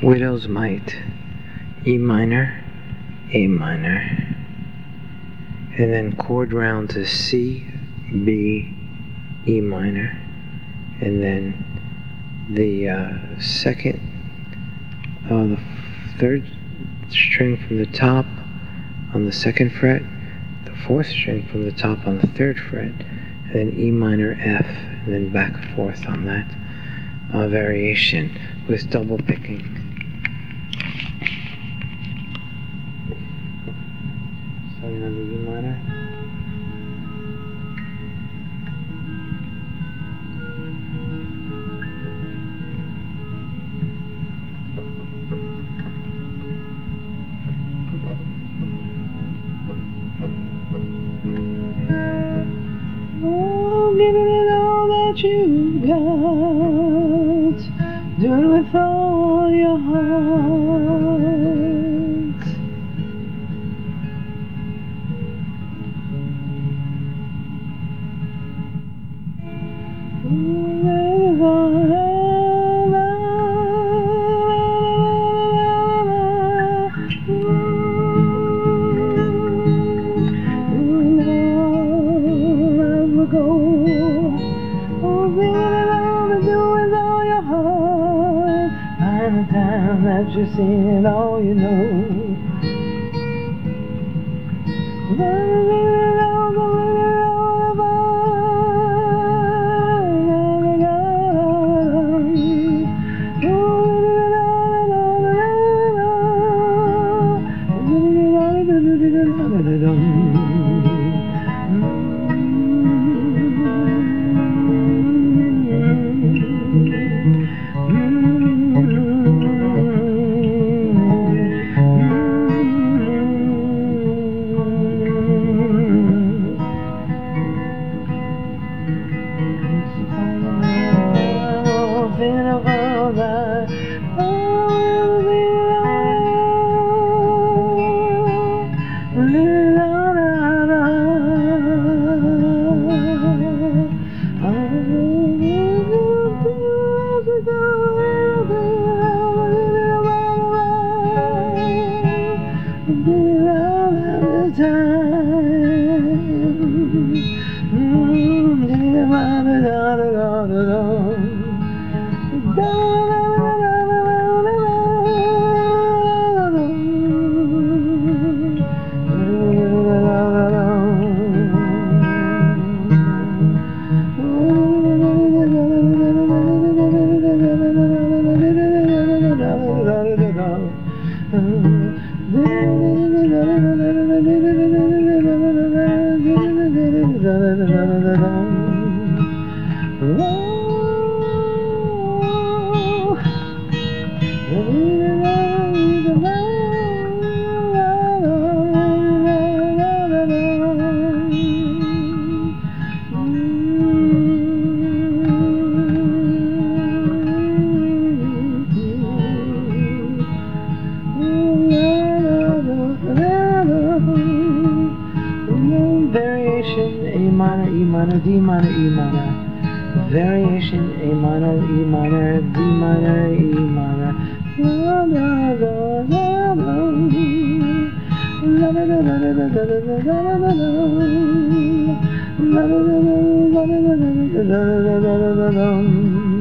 Widow's Mite, E minor, A minor, and then chord round to C, B, E minor, and then the uh, second, uh, the third string from the top on the second fret, the fourth string from the top on the third fret, and then E minor F, and then back and forth on that uh, variation with double picking. Starting on the minor. Oh, give it all that you got. Do it with all your heart. You seen it all you know. da da da E minor, D minor, E minor. Variation A minor, E minor, D minor, E minor. La la la la la. La la la la la la la la la la. La la la la la la la la la la la la.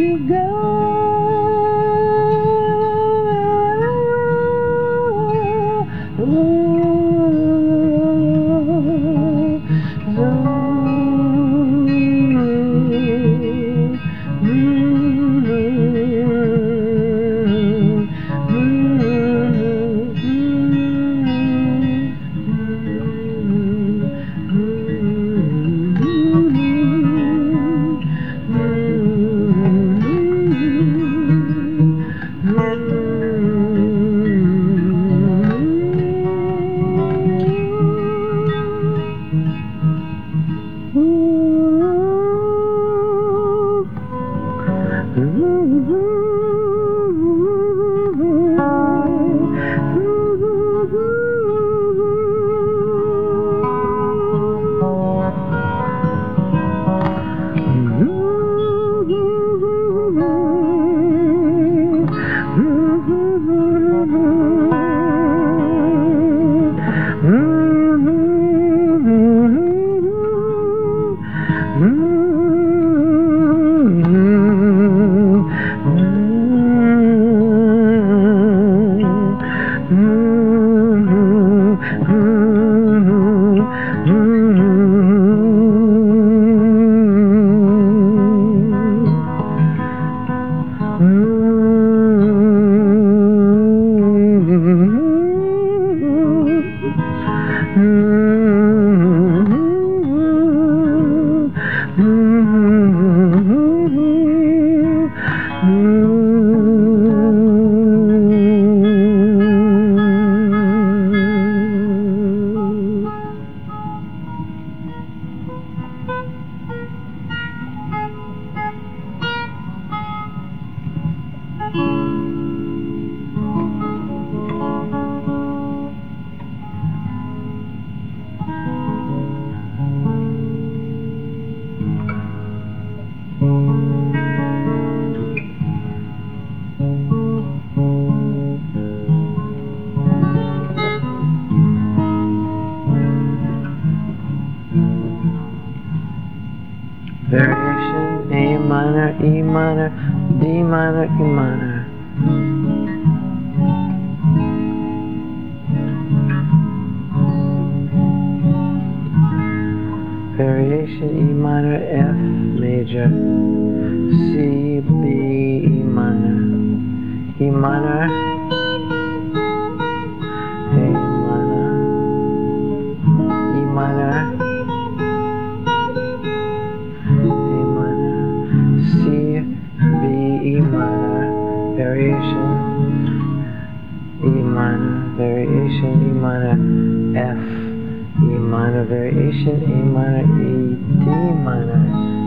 you go. Minor, D minor, E minor. Variation E minor, F major, C, B, E minor, E minor, variation, E minor, variation, E minor, F, E minor, variation, E minor, E, D minor,